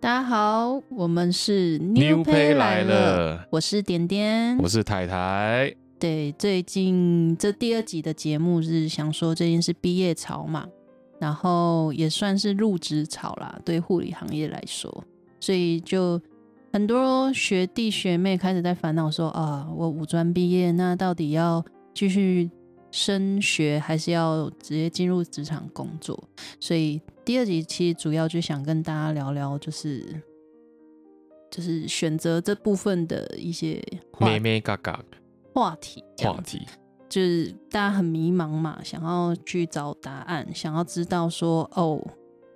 大家好，我们是 New Pay 来了，我是点点，我是太太。对，最近这第二集的节目是想说最近是毕业潮嘛，然后也算是入职潮啦，对护理行业来说，所以就很多学弟学妹开始在烦恼说啊，我五专毕业，那到底要继续升学，还是要直接进入职场工作？所以第二集其实主要就想跟大家聊聊，就是就是选择这部分的一些话咩咩嘎嘎话题，话题，就是大家很迷茫嘛，想要去找答案，想要知道说哦，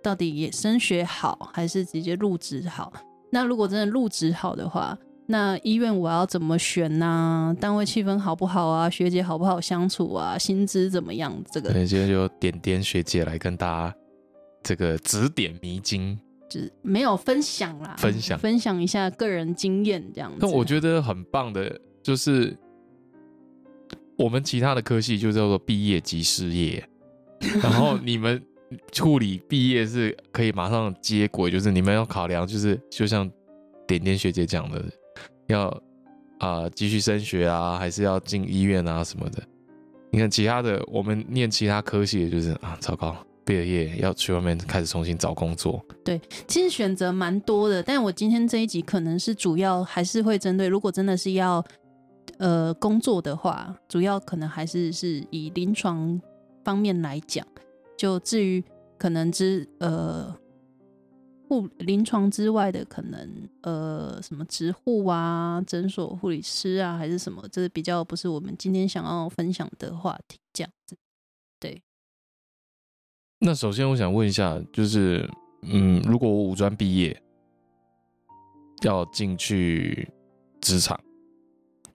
到底也升学好还是直接入职好？那如果真的入职好的话，那医院我要怎么选呢、单位气氛好不好啊？学姐好不好相处啊？薪资怎么样？这个对，今天就点点学姐来跟大家这个指点迷津。就是没有分享啦，分享分享一下个人经验这样子。但我觉得很棒的，就是我们其他的科系就叫做毕业即失业，然后你们处理毕业是可以马上接轨，就是你们要考量，就是就像点点学姐讲的，要啊、继续升学啊，还是要进医院啊什么的。你看其他的，我们念其他科系的就是啊，糟糕，毕了业要去外面开始重新找工作。对其实选择蛮多的，但我今天这一集可能是主要还是会针对，如果真的是要呃工作的话，主要可能还是是以临床方面来讲。就至于可能之呃护临床之外的，可能呃什么职护啊、诊所护理师啊，还是什么，这比较不是我们今天想要分享的话题，这样子。对那首先我想问一下，就是嗯，如果我五专毕业要进去职场，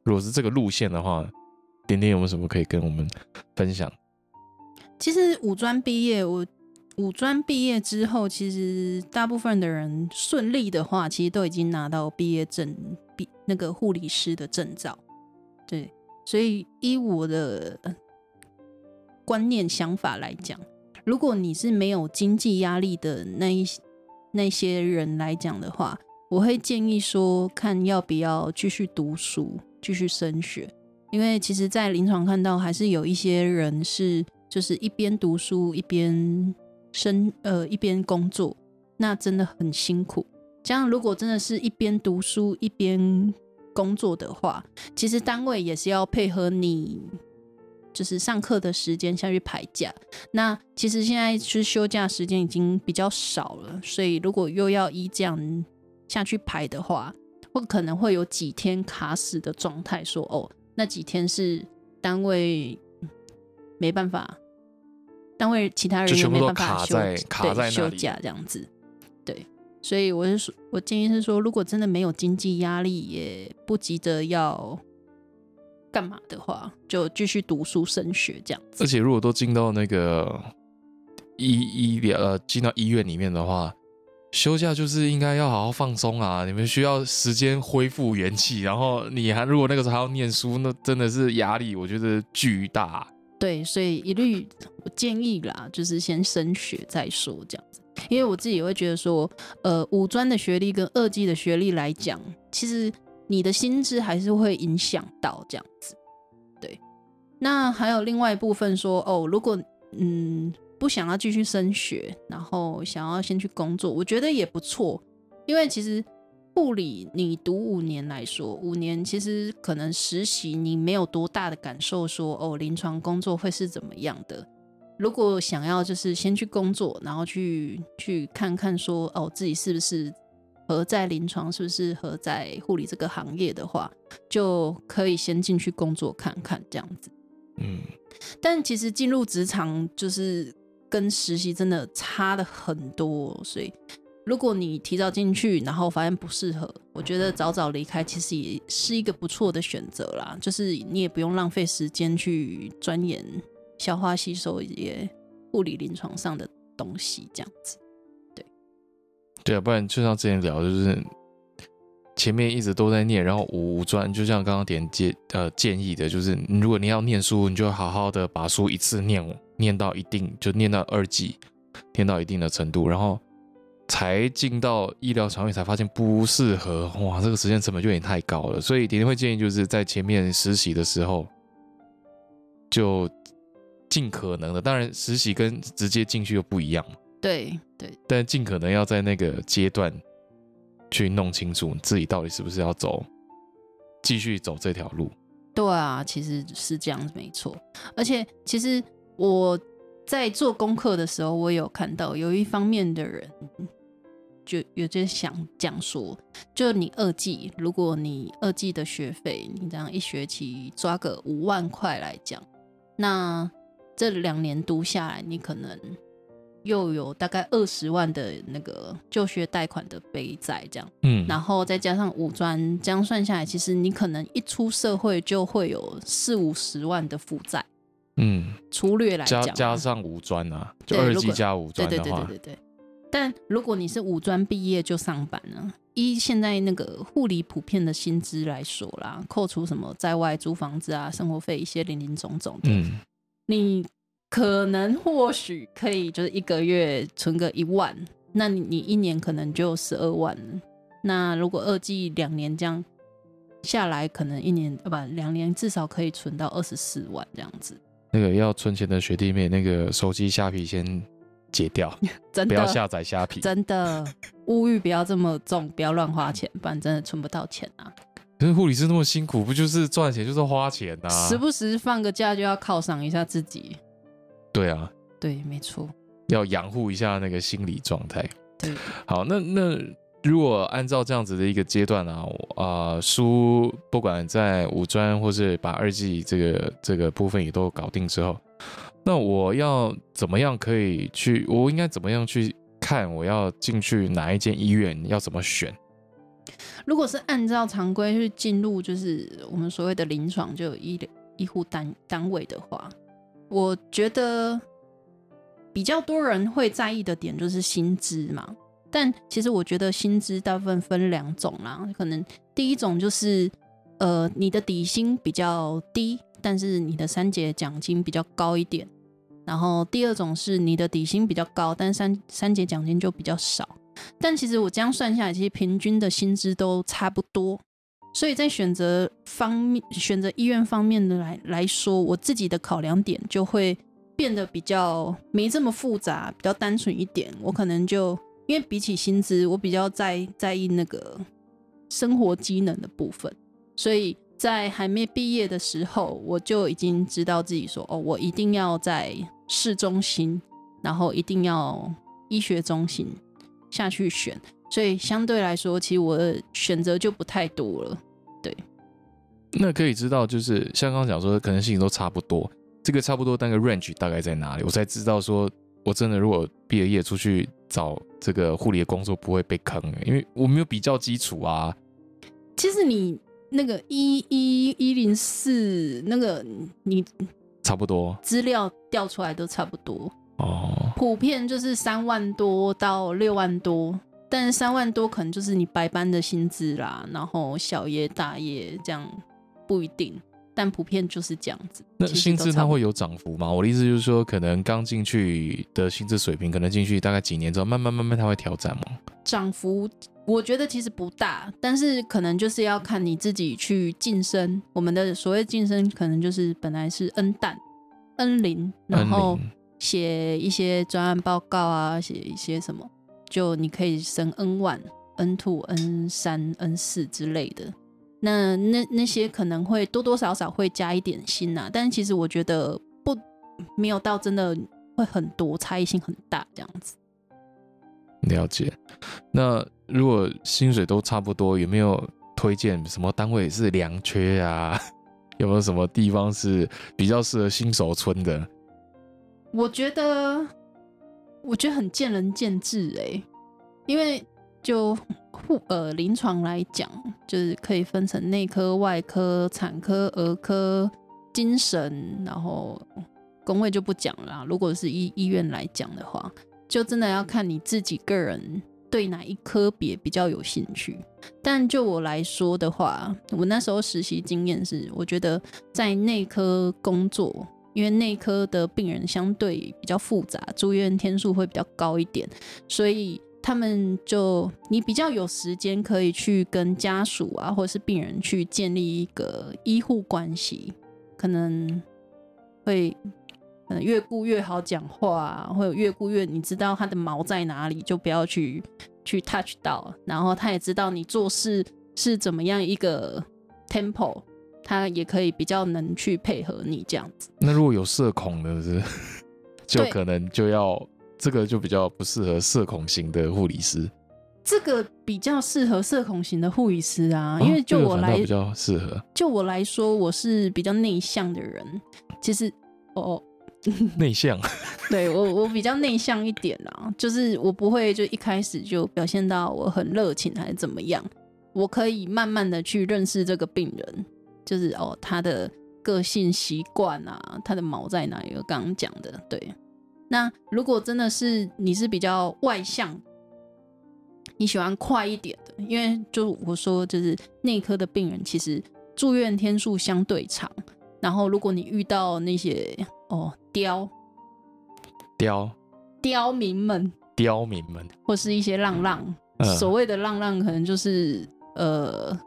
如果是这个路线的话，点点有没有什么可以跟我们分享？其实五专毕业，我五专毕业之后，其实大部分的人顺利的话，其实都已经拿到毕业证，毕那个护理师的证照。对，所以依我的观念想法来讲，如果你是没有经济压力的那一那些人来讲的话，我会建议说，看要不要继续读书，继续升学。因为其实，在临床看到还是有一些人是，就是一边读书一边生呃一边工作，那真的很辛苦。这样如果真的是一边读书一边工作的话，其实单位也是要配合你，就是上课的时间下去排假。那其实现在是休假时间已经比较少了，所以如果又要依这样下去排的话，会可能会有几天卡死的状态，说哦。那几天是单位没办法，单位其他人也就全部都没办法休卡在卡对在休假这样子，对，所以我是说，我建议是说，如果真的没有经济压力，也不急着要干嘛的话，就继续读书升学这样子而。且如果都进到那个医医疗呃进到医院里面的话，休假就是应该要好好放松啊！你们需要时间恢复元气，然后你还如果那个时候还要念书，那真的是压力，我觉得巨大。对，所以一律我建议啦，就是先升学再说这样子。因为我自己也会觉得说，呃，五专的学历跟二技的学历来讲，其实你的薪资还是会影响到这样子。对，那还有另外一部分说，哦，如果嗯不想要继续升学，然后想要先去工作，我觉得也不错，因为其实护理你读五年来说，五年其实可能实习你没有多大的感受说，哦，临床工作会是怎么样的。如果想要就是先去工作，然后去去看看说，哦，自己是不是合在临床，是不是合在护理这个行业的话，就可以先进去工作看看这样子。嗯，但其实进入职场就是跟实习真的差的很多，所以如果你提早进去，然后发现不适合，我觉得早早离开其实也是一个不错的选择啦。就是你也不用浪费时间去钻研、消化吸收一些护理临床上的东西，这样子。对对啊，不然就像之前聊，就是前面一直都在念，然后五专就像刚刚点建呃建议的，就是如果你要念书，你就好好的把书一次念念到一定，就念到二级，念到一定的程度，然后才进到医疗场域，才发现不适合，哇，这个时间成本就有点太高了。所以点点会建议就是在前面实习的时候，就尽可能的，当然实习跟直接进去又不一样嘛，对对，但尽可能要在那个阶段去弄清楚自己到底是不是要走，继续走这条路。对啊，其实是这样子，没错。而且其实我在做功课的时候，我有看到有一方面的人，就有在想讲说，就你二季，如果你二季的学费，你这样一学期抓个五万块来讲，那这两年读下来，你可能又有大概二十万的那个就学贷款的背债，这样。嗯，然后再加上五专，这样算下来，其实你可能一出社会就会有四五十万的负债。嗯，粗略来讲啊，加上五专啊，就二对如果技加五对对专的话，对对对对。但如果你是五专毕业就上班呢，依现在那个护理普遍的薪资来说啦，扣除什么在外租房子啊、生活费一些零零总总的，嗯，你可能或许可以就是一个月存个一万，那你你一年可能就十二万了。那如果二季两年这样下来，可能一年呃不两年至少可以存到二十四万这样子。那个要存钱的学弟妹，那个手机下皮先解掉，真不要下载虾皮。真的物欲不要这么重，不要乱花钱，不然真的存不到钱啊！可是护理师那么辛苦，不就是赚钱就是花钱呐、时不时放个假就要犒赏一下自己。对啊，对，没错，要养护一下那个心理状态。对，好，那那如果按照这样子的一个阶段啊，我啊、书不管在五专或是把二技这个这个部分也都搞定之后，那我要怎么样可以去？我应该怎么样去看我要进去哪一间医院？要怎么选？如果是按照常规去进入，就是我们所谓的临床，就医医护单单位的话，我觉得比较多人会在意的点就是薪资嘛。但其实我觉得薪资大部分分两种啦，可能第一种就是呃你的底薪比较低，但是你的三节奖金比较高一点。然后第二种是你的底薪比较高，但三三节奖金就比较少。但其实我这样算下来，其实平均的薪资都差不多。所以在选择方面、选择医院方面的来来说，我自己的考量点就会变得比较没这么复杂，比较单纯一点。我可能就因为比起薪资，我比较在在意那个生活机能的部分，所以在还没毕业的时候，我就已经知道自己说，哦，我一定要在市中心，然后一定要医学中心下去选。所以相对来说，其实我的选择就不太多了。对那可以知道，就是像刚刚讲说，可能事情都差不多，这个差不多那个 range 大概在哪里，我才知道说，我真的如果毕了业出去找这个护理的工作不会被坑，因为我没有比较基础啊。其实你那个一一一零四那个你差不多资料调出来都差不多，哦，普遍就是三万多到六万多，但是三万多可能就是你白班的薪资啦，然后小夜大夜这样不一定，但普遍就是这样子。那薪资它会有涨幅吗？我的意思就是说，可能刚进去的薪资水平，可能进去大概几年之后，慢慢慢慢它会调整吗？涨幅，我觉得其实不大，但是可能就是要看你自己去晋升。我们的所谓晋升，可能就是本来是 N 蛋、N 零，然后 N0 写一些专案报告啊，写一些什么，就你可以升 N one、N two、N 三、N 四之类的。那那那些可能会多多少少会加一点薪呐、但其实我觉得不没有到真的会很多差异性很大这样子。了解。那如果薪水都差不多，有没有推荐什么单位是良缺啊？有没有什么地方是比较适合新手村的？我觉得，我觉得很见仁见智哎、因为就护呃临床来讲，就是可以分成内科、外科、产科、儿科、精神，然后工位就不讲啦。如果是医医院来讲的话，就真的要看你自己个人对哪一科别比较有兴趣。但就我来说的话，我那时候实习经验是，我觉得在内科工作，因为内科的病人相对比较复杂，住院天数会比较高一点，所以他们就你比较有时间可以去跟家属啊，或者是病人去建立一个医护关系，可能会越顾越好讲话、啊，或者越顾越你知道他的毛在哪里，就不要去去 touch 到，然后他也知道你做事是怎么样一个 tempo，他也可以比较能去配合你这样子。那如果有社恐的是，就可能就要这个就比较不适合社恐型的护理师，这个比较适合社恐型的护理师啊，因为就我来比较适合就我来说，我是比较内向的人。其实，哦，内向。对我我比较内向一点啦，就是我不会就一开始就表现到我很热情还是怎么样，我可以慢慢的去认识这个病人，就是哦他的个性习惯啊，他的毛在哪里，刚刚讲的，对。那如果真的是你是比较外向，你喜欢快一点的，因为就我说就是内科的病人其实住院天数相对长，然后如果你遇到那些哦刁刁刁民们，刁民们，或是一些浪浪，嗯。所谓的浪浪可能就是呃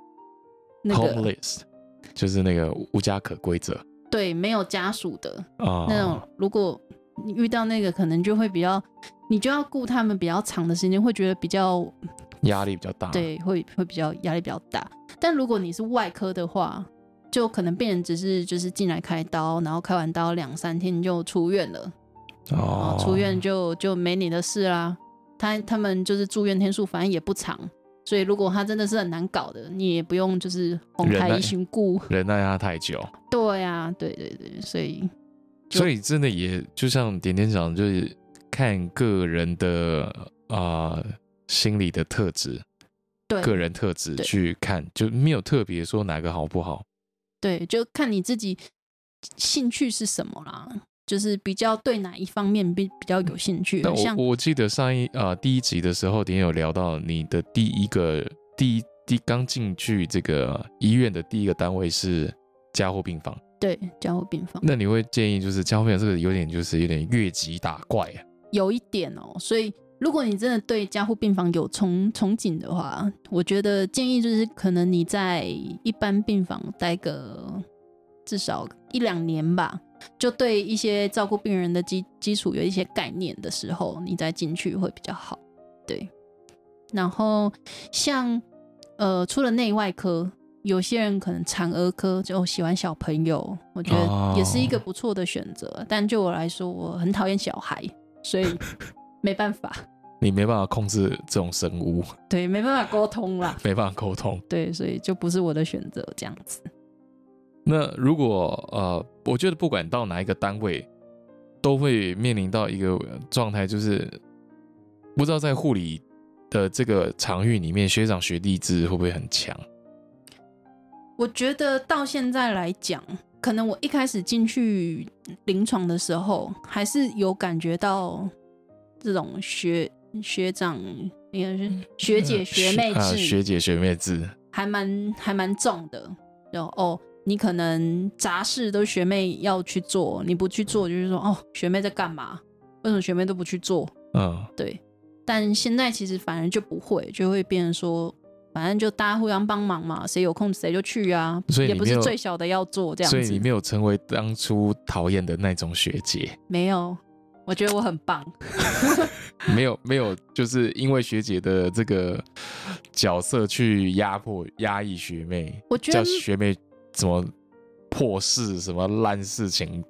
那个 homeless 就是那个无家可归者。对没有家属的啊，那种，如果你遇到那个，可能就会比较，你就要顾他们比较长的时间，会觉得比较压力比较大。，对，会会比较压力比较大。但如果你是外科的话，就可能病人只是就是进来开刀，然后开完刀两三天就出院了，哦哦，，出院就就没你的事啦。他他们就是住院天数，反正也不长，所以如果他真的是很难搞的，你也不用就是哄忍耐抬一心顾。忍耐他太久，对啊，对对对，所以所以真的也就像点点讲，就是看个人的啊、心理的特质，对个人特质去看，就没有特别说哪个好不好。对，就看你自己兴趣是什么啦，就是比较对哪一方面比比较有兴趣那我我记得上一啊、第一集的时候，点有聊到你的第一个第一第刚进去这个医院的第一个单位是加护病房，对加护病房。那你会建议就是加护病房这个有点就是有点越级打怪啊，有一点哦，所以如果你真的对加护病房有憧憧憬的话，我觉得建议就是可能你在一般病房待个至少一两年吧，就对一些照顾病人的基基础有一些概念的时候，你再进去会比较好。对，然后像呃，除了内外科，有些人可能产儿科就喜欢小朋友，我觉得也是一个不错的选择。但就我来说，我很讨厌小孩，所以没办法，你没办法控制这种生物，对，没办法沟通啦。没办法沟通。对，所以就不是我的选择，这样子。那如果呃，我觉得不管到哪一个单位，都会面临到一个状态，就是不知道在护理的这个场域里面，学长学弟制会不会很强？我觉得到现在来讲，可能我一开始进去临床的时候，还是有感觉到这种学学长应该是学姐学妹啊制，学姐学妹制，还蛮还蛮重的。就哦，你可能杂事都学妹要去做，你不去做，就是说哦，学妹在干嘛？为什么学妹都不去做？嗯，对，但现在其实反而就不会，就会变成说，反正就大家互相帮忙嘛，谁有空谁就去啊，也不是所以也不是最小的要做这样子所以你。没有成为当初讨厌的那种学姐，没有，我觉得我很棒。没有没有，就是因为学姐的这个角色去压迫压抑学妹，我觉得叫学妹怎么破事什么烂事情，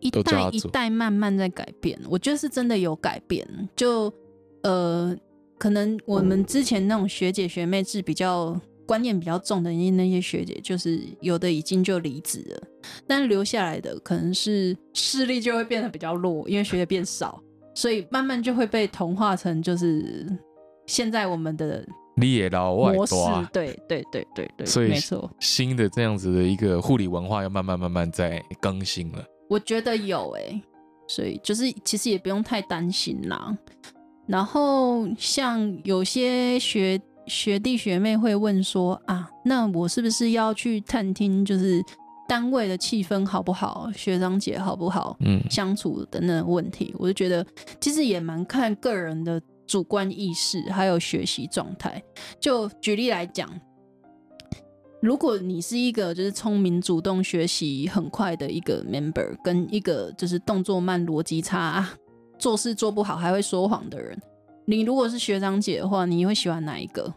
一代一代慢慢在改变，我觉得是真的有改变。就呃，可能我们之前那种学姐学妹制比较观念比较重的那那些学姐，就是有的已经就离职了，但留下来的可能是视力就会变得比较弱，因为学业变少，所以慢慢就会被同化成就是现在我们的你也老外模式。对对对对对，所以没错。新的这样子的一个护理文化要慢慢慢慢在更新了。我觉得有诶、所以就是其实也不用太担心啦。然后像有些学学弟学妹会问说啊，那我是不是要去探听，就是单位的气氛好不好，学长姐好不好嗯，相处等等问题？我就觉得其实也蛮看个人的主观意识，还有学习状态。就举例来讲，如果你是一个就是聪明、主动学习很快的一个 member，跟一个就是动作慢、逻辑差、做事做不好还会说谎的人，你如果是学长姐的话，你会喜欢哪一个？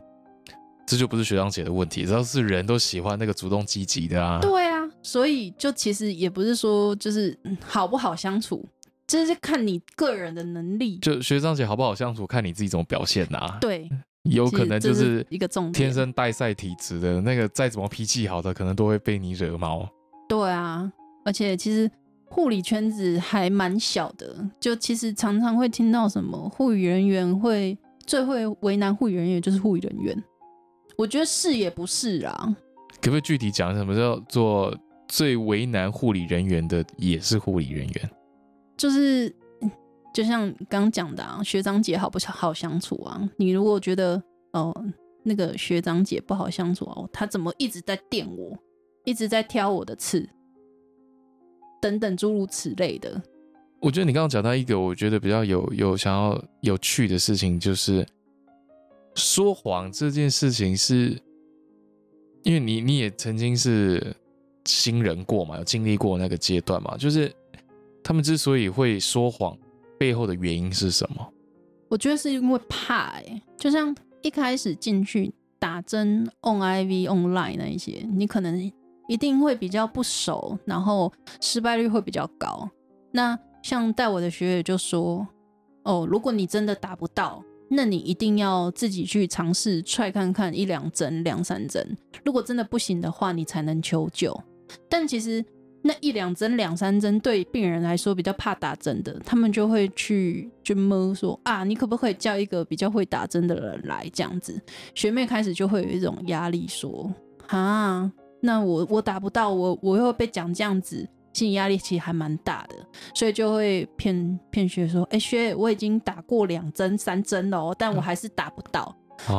这就不是学长姐的问题，只要是人都喜欢那个主动积极的啊。对啊，所以就其实也不是说就是好不好相处，就是看你个人的能力。就学长姐好不好相处，看你自己怎么表现呐。对。有可能就是一个重点，天生带赛体质的那个，再怎么脾气好的，可能都会被你惹毛。对啊，而且其实护理圈子还蛮小的，就其实常常会听到什么护理人员会最会为难护理人员，就是护理人员。我觉得是也不是啊。可不可以具体讲什么叫做最为难护理人员的，也是护理人员？就是。就像刚讲的啊，学长姐好不好相处啊？你如果觉得哦，那个学长姐不好相处哦，他怎么一直在电我，一直在挑我的刺，等等诸如此类的。我觉得你刚刚讲到一个，我觉得比较有有想要有趣的事情，就是说谎这件事情，是因为你你也曾经是新人过嘛，有经历过那个阶段嘛，就是他们之所以会说谎。背后的原因是什么？我觉得是因为怕哎，就像一开始进去打针 on IV online 那一些，你可能一定会比较不熟，然后失败率会比较高。那像带我的学姐就说：“哦，如果你真的打不到，那你一定要自己去尝试踹看看一两针、两三针。如果真的不行的话，你才能求救。”但其实。那一两针、两三针对病人来说比较怕打针的，他们就会去去摸说啊，你可不可以叫一个比较会打针的人来这样子？学妹开始就会有一种压力，说啊，那我我打不到，我我又被讲这样子，心理压力其实还蛮大的，所以就会骗骗学说，哎，学我已经打过两针、三针了，但我还是打不到。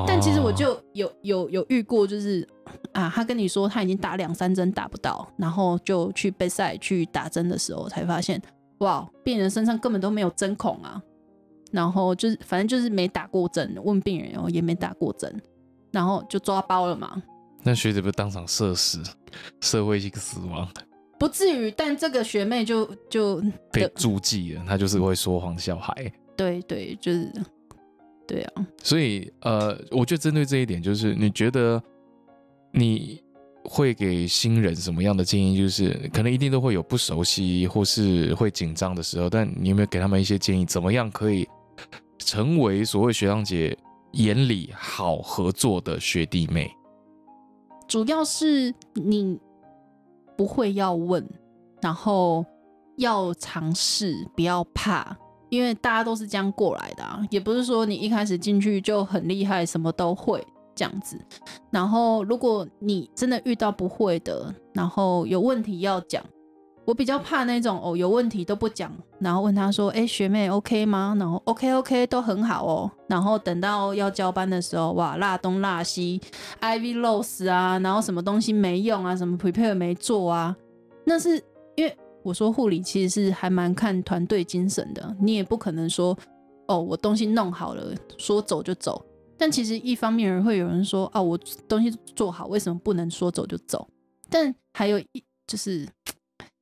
但其实我就有有有遇过，就是啊，他跟你说他已经打两三针打不到，然后就去备赛去打针的时候，才发现哇，病人身上根本都没有针孔啊，然后就是反正就是没打过针，问病人哦也没打过针，然后就抓包了嘛。那学姐不是当场社死，社会性死亡？不至于，但这个学妹就就被注记了，她就是会说谎小孩。对对，就是。对啊，所以呃，我觉得针对这一点，就是你觉得你会给新人什么样的建议？就是可能一定都会有不熟悉或是会紧张的时候，但你有没有给他们一些建议？怎么样可以成为所谓学长姐眼里好合作的学弟妹？主要是你不会要问，然后要尝试，不要怕。因为大家都是这样过来的啊，也不是说你一开始进去就很厉害，什么都会这样子。然后，如果你真的遇到不会的，然后有问题要讲，我比较怕那种哦，有问题都不讲，然后问他说：“哎，学妹 OK 吗？”然后 “OK OK 都很好哦。”然后等到要交班的时候，哇，辣东辣西，IV loss 啊，然后什么东西没用啊，什么 prepare 没做啊，那是因为。我说护理其实是还蛮看团队精神的，你也不可能说哦，我东西弄好了，说走就走。但其实一方面人会有人说啊，我东西做好，为什么不能说走就走？但还有一就是，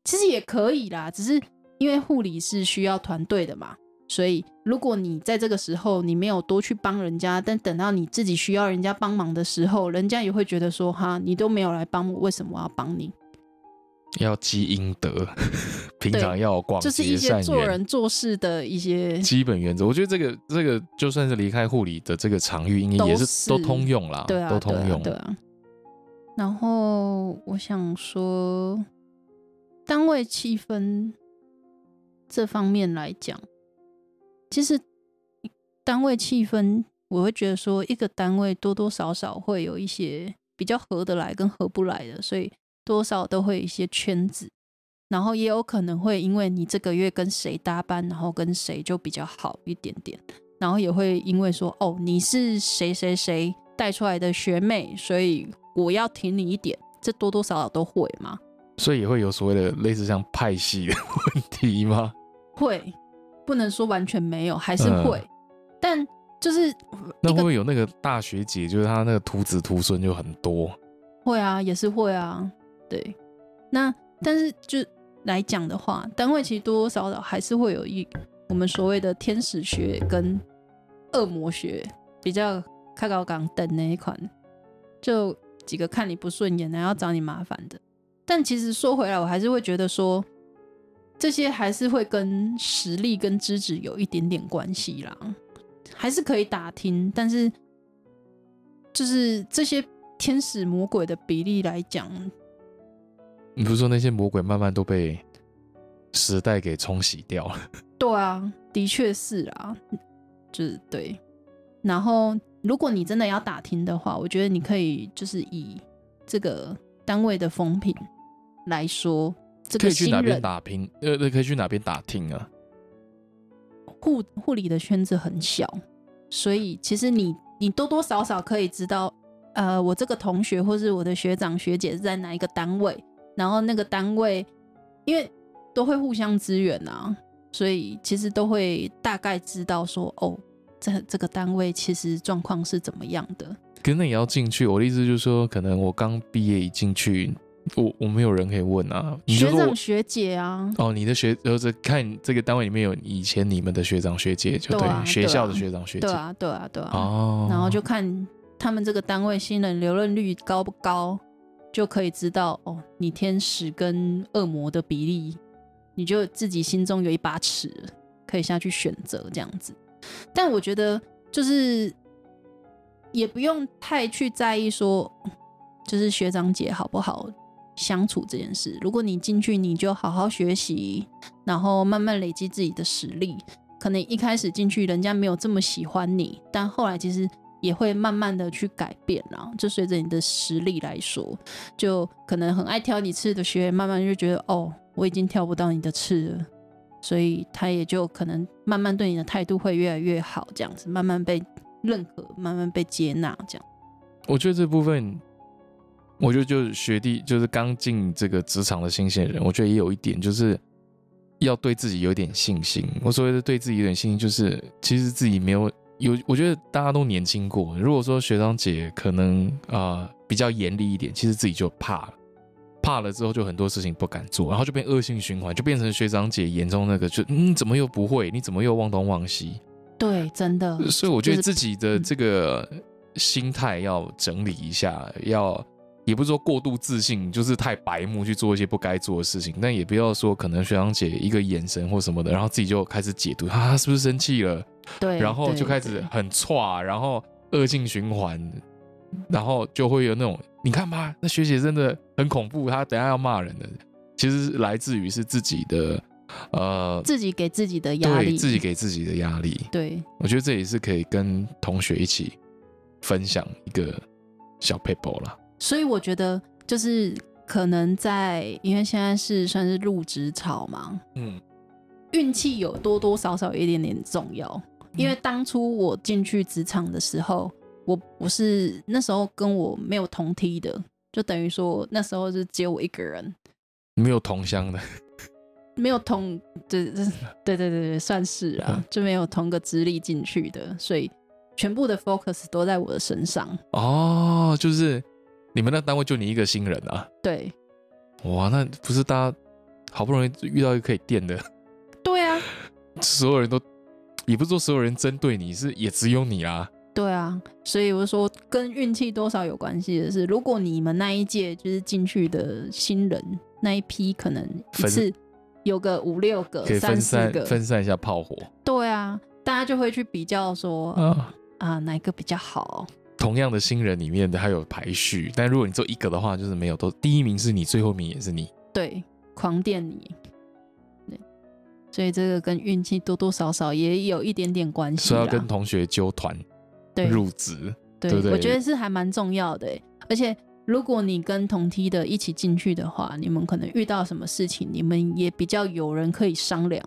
其实也可以啦，只是因为护理是需要团队的嘛，所以如果你在这个时候你没有多去帮人家，但等到你自己需要人家帮忙的时候，人家也会觉得说哈，你都没有来帮我，为什么我要帮你？要积阴德，平常要广结善缘，做人做事的一些基本原则。我觉得这个这个就算是离开护理的这个场域，应该也是都通用啦，对啊，都通用。对啊。然后我想说，单位气氛这方面来讲，其实单位气氛，我会觉得说，一个单位多多少少会有一些比较合得来跟合不来的，所以。多少都会有一些圈子，然后也有可能会因为你这个月跟谁搭班，然后跟谁就比较好一点点，然后也会因为说哦你是谁谁谁带出来的学妹，所以我要挺你一点，这多多少少都会嘛。所以也会有所谓的类似像派系的 问题吗？会，不能说完全没有，还是会。但就是那会不会有那个大学姐，就是她那个徒子徒孙就很多？会啊，也是会啊，对。那但是就来讲的话，单位其实多多少少还是会有一我们所谓的天使学跟恶魔学比较开高岗等那一款，就几个看你不顺眼的要找你麻烦的。但其实说回来，我还是会觉得说，这些还是会跟实力跟资质有一点点关系啦，还是可以打听，但是就是这些天使魔鬼的比例来讲，你不是说那些魔鬼慢慢都被时代给冲洗掉了？对啊，的确是啊，就是对。然后，如果你真的要打听的话，我觉得你可以就是以这个单位的风评来说，这个新可以去哪边打拼？呃，可以去哪边打听啊？护护理的圈子很小，所以其实你你多多少少可以知道，呃，我这个同学或是我的学长学姐是在哪一个单位，然后那个单位因为都会互相支援啊，所以其实都会大概知道说，哦，这这个单位其实状况是怎么样的。可是那也要进去。我的意思就是说，可能我刚毕业一进去，我我没有人可以问啊。学长学姐啊，哦，你的学就是看这个单位里面有以前你们的学长学姐，就对啊学校的学长学姐。对啊，对啊，对啊。哦，然后就看他们这个单位新人留任率高不高，就可以知道哦，你天使跟恶魔的比例，你就自己心中有一把尺，可以下去选择这样子。但我觉得就是也不用太去在意说，就是学长姐好不好相处这件事。如果你进去，你就好好学习，然后慢慢累积自己的实力。可能一开始进去，人家没有这么喜欢你，但后来其实也会慢慢的去改变啦。就随着你的实力来说，就可能很爱挑你刺的学员，慢慢就觉得哦，我已经挑不到你的刺了，所以他也就可能慢慢对你的态度会越来越好，这样子慢慢被认可，慢慢被接纳，这样。我觉得这部分，我觉得就是学弟，就是刚进这个职场的新鲜人，我觉得也有一点就是要对自己有点信心。我所谓的对自己有点信心，就是其实自己没有有，我觉得大家都年轻过。如果说学长姐可能啊、呃比较严厉一点，其实自己就怕了。怕了之后，就很多事情不敢做，然后就变恶性循环，就变成学长姐眼中那个，就嗯，怎么又不会？你怎么又忘东忘西？对，真的。所以我觉得自己的这个心态要整理一下，要也不是说过度自信，就是太白目去做一些不该做的事情，但也不要说可能学长姐一个眼神或什么的，然后自己就开始解读啊，他是不是生气了？对，然后就开始很差，然后恶性循环，然后就会有那种你看吧，那学姐真的很恐怖，她等下要骂人的，其实来自于是自己的呃。自己给自己的压力，对自己给自己的压力，对我觉得这也是可以跟同学一起分享一个小 paper 啦。所以我觉得就是可能在，因为现在是算是入职潮嘛，嗯，运气有多多少少有一点点重要。因为当初我进去职场的时候，我我是那时候跟我没有同梯的，就等于说那时候是只有我一个人，没有同乡的，没有同对 对对对对对，算是啊，就没有同个资历进去的，所以全部的 focus 都在我的身上。哦，就是你们那单位就你一个新人啊，对。哇，那不是大家好不容易遇到一个可以垫的，对啊，所有人都，也不是说所有人针对你，是也只有你啊。对啊，所以我说跟运气多少有关系的是，如果你们那一届就是进去的新人那一批，可能一次有个五六个可以、三分散四个，分散一下炮火。对啊，大家就会去比较说啊。啊哪一个比较好。同样的新人里面的还有排序，但如果你做一个的话，就是没有都第一名是你，最后一名也是你。对，狂电你。对，所以这个跟运气多多少少也有一点点关系所以要。跟同学揪团对入职，对，对不对我觉得是还蛮重要的欸。而且如果你跟同梯的一起进去的话，你们可能遇到什么事情，你们也比较有人可以商量。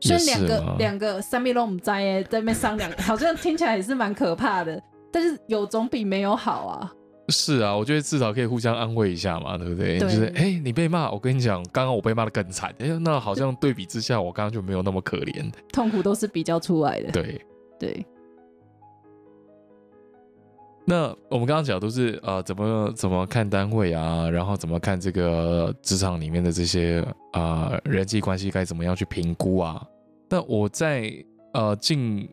虽然两个两个三米都不在耶，在那边商量，好像听起来也是蛮可怕的。但是有总比没有好啊。是啊，我觉得至少可以互相安慰一下嘛，对不对？对就是哎、你被骂，我跟你讲，刚刚我被骂的更惨，哎、那好像对比之下，我刚刚就没有那么可怜。痛苦都是比较出来的。对，对那我们刚刚讲都是呃怎么怎么看单位啊，然后怎么看这个职场里面的这些啊、呃人际关系该怎么样去评估啊？那我在呃进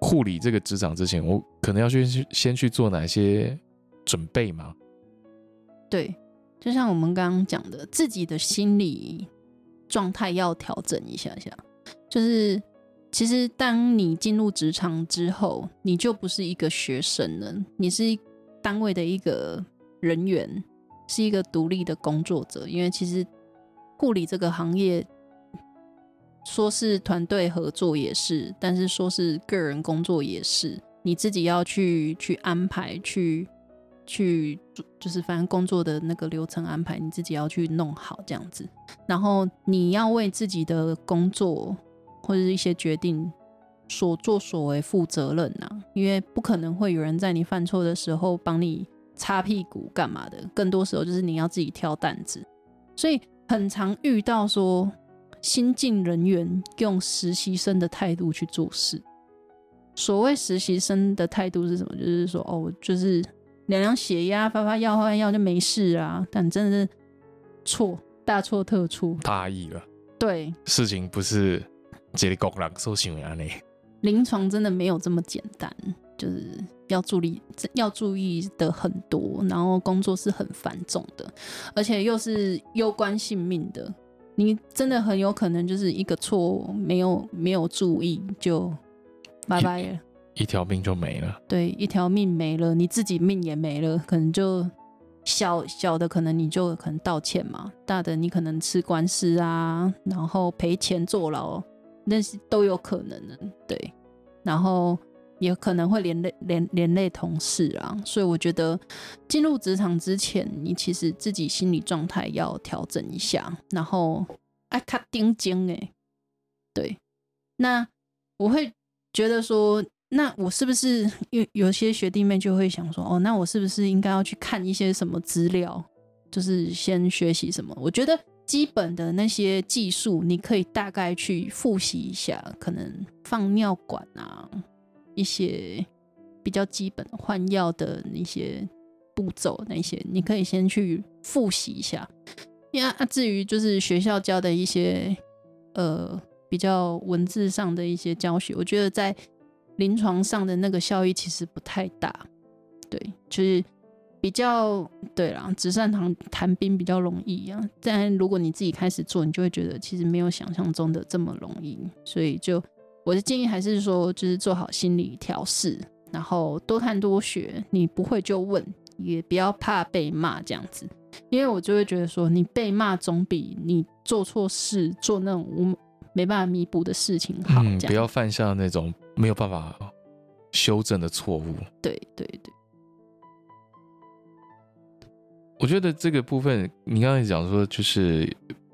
护理这个职场之前，我可能要去先先去做哪些准备吗？对，就像我们刚刚讲的，自己的心理状态要调整一下下。就是其实当你进入职场之后，你就不是一个学生了，你是单位的一个人员，是一个独立的工作者。因为其实护理这个行业，说是团队合作也是，但是说是个人工作也是，你自己要去去安排去。去就是反正工作的那个流程安排，你自己要去弄好这样子。然后你要为自己的工作或者是一些决定所作所为负责任呐、因为不可能会有人在你犯错的时候帮你擦屁股干嘛的，更多时候就是你要自己挑担子。所以很常遇到说新进人员用实习生的态度去做事。所谓实习生的态度是什么？就是说哦，就是。量量血压、发发药、换药就没事啊，但真的是错，大错特错。大意了，对，事情不是这里工人所想的呢。临床真的没有这么简单，就是要注意要注意的很多，然后工作是很繁重的，而且又是攸关性命的。你真的很有可能就是一个错误，没有没有注意就拜拜了。一条命就没了，对，一条命没了，你自己命也没了，可能就小小的可能你就可能道歉嘛，大的你可能吃官司啊，然后赔钱坐牢，那是都有可能的，对，然后也可能会连累连连累同事啊，所以我觉得进入职场之前，你其实自己心理状态要调整一下，然后爱卡丁尖哎，对，那我会觉得说。那我是不是有有些学弟妹就会想说，哦，那我是不是应该要去看一些什么资料，就是先学习什么？我觉得基本的那些技术，你可以大概去复习一下，可能放尿管啊，一些比较基本换药的那些步骤，那些你可以先去复习一下。因为啊，至于就是学校教的一些呃比较文字上的一些教学，我觉得在临床上的那个效益其实不太大，对，就是比较对啦，纸上谈谈兵比较容易啊。但如果你自己开始做，你就会觉得其实没有想象中的这么容易。所以就我的建议还是说，就是做好心理调试，然后多看多学，你不会就问，也不要怕被骂这样子。因为我就会觉得说，你被骂总比你做错事、做那种无没办法弥补的事情好。嗯，不要犯下那种没有办法修正的错误。对对对，我觉得这个部分，你刚才讲说，就是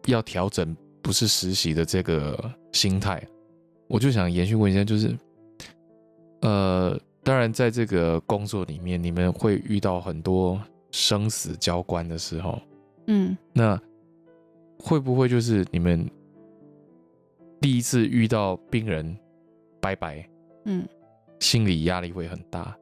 要调整不是实习的这个心态，我就想延续问一下，就是，呃，当然在这个工作里面，你们会遇到很多生死交关的时候，嗯那会不会就是你们第一次遇到病人拜拜，嗯心理压力会很大，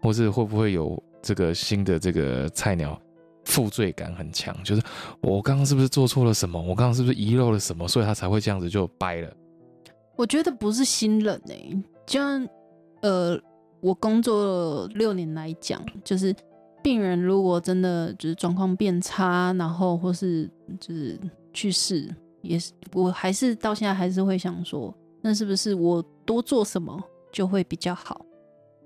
或是会不会有这个新的这个菜鸟负罪感很强？就是我刚刚是不是做错了什么？我刚刚是不是遗漏了什么？所以他才会这样子就掰了。我觉得不是新人哎、就像呃，我工作六年来讲，就是病人如果真的就是状况变差，然后或是就是去世，也是我还是到现在还是会想说，那是不是我多做什么就会比较好？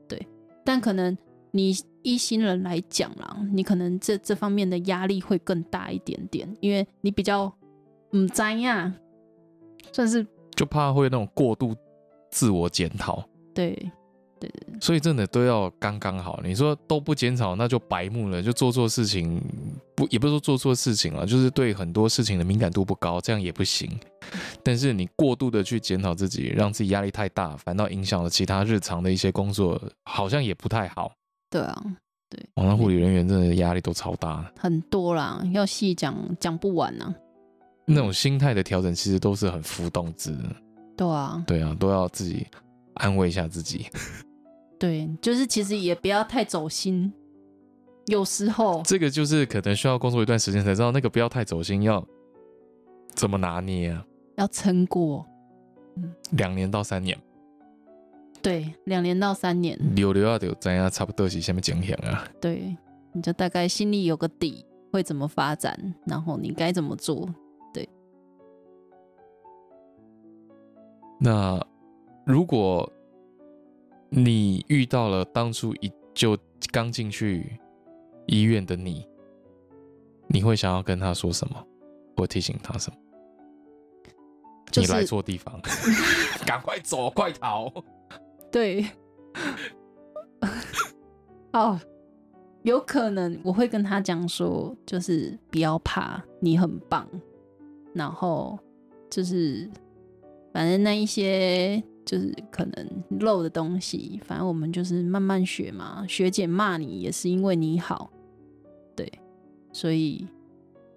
对，但可能你一新人来讲啦，你可能这这方面的压力会更大一点点，因为你比较嗯怎样，算是就怕会那种过度自我检讨，对对所以真的都要刚刚好。你说都不检讨，那就白目了，就做错事情不也不是说做错事情了，就是对很多事情的敏感度不高，这样也不行。但是你过度的去检讨自己，让自己压力太大，反倒影响了其他日常的一些工作，好像也不太好。对啊，网上护理人员真的压力都超大，很多啦，要细讲讲不完啊。那种心态的调整其实都是很浮动之的。对啊，对啊，都要自己安慰一下自己。对，就是其实也不要太走心，有时候这个就是可能需要工作一段时间才知道，那个不要太走心，要怎么拿捏啊？要撑过，两年到三年，对，两年到三年，留留啊，就知影差不多是什么情形啊。对，你就大概心里有个底，会怎么发展，然后你该怎么做。那如果你遇到了当初一就刚进去医院的你，你会想要跟他说什么，或提醒他什么？就是你来错地方，赶快走，快逃！对，哦，有可能我会跟他讲说，就是不要怕，你很棒，然后就是反正那一些就是可能漏的东西，反正我们就是慢慢学嘛。学姐骂你也是因为你好，对，所以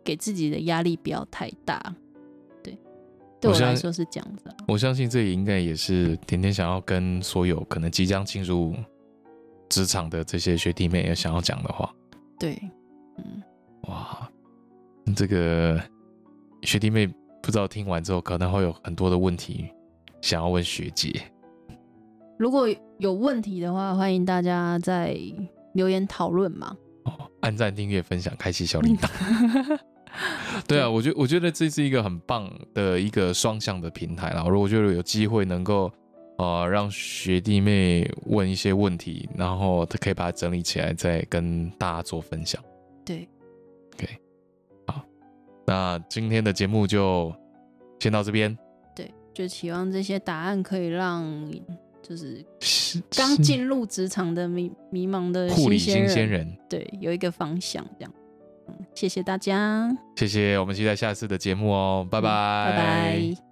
给自己的压力不要太大。对，对我来说是这样子、啊。我相信这也应该也是甜甜想要跟所有可能即将进入职场的这些学弟妹也想要讲的话。对，嗯，哇，这个学弟妹不知道听完之后可能会有很多的问题想要问学姐。如果有问题的话，欢迎大家在留言讨论嘛。哦，按赞、订阅、分享、开启小铃铛。对啊，我觉我觉得这是一个很棒的一个双向的平台啦。如果我觉得有机会能够呃让学弟妹问一些问题，然后他可以把它整理起来，再跟大家做分享。对，那今天的节目就先到这边。对，就期望这些答案可以让就是是刚进入职场的迷迷茫的护理新新鲜人，鲜人，对，有一个方向这样。嗯，谢谢大家，谢谢，我们期待下次的节目哦，拜拜，嗯拜拜。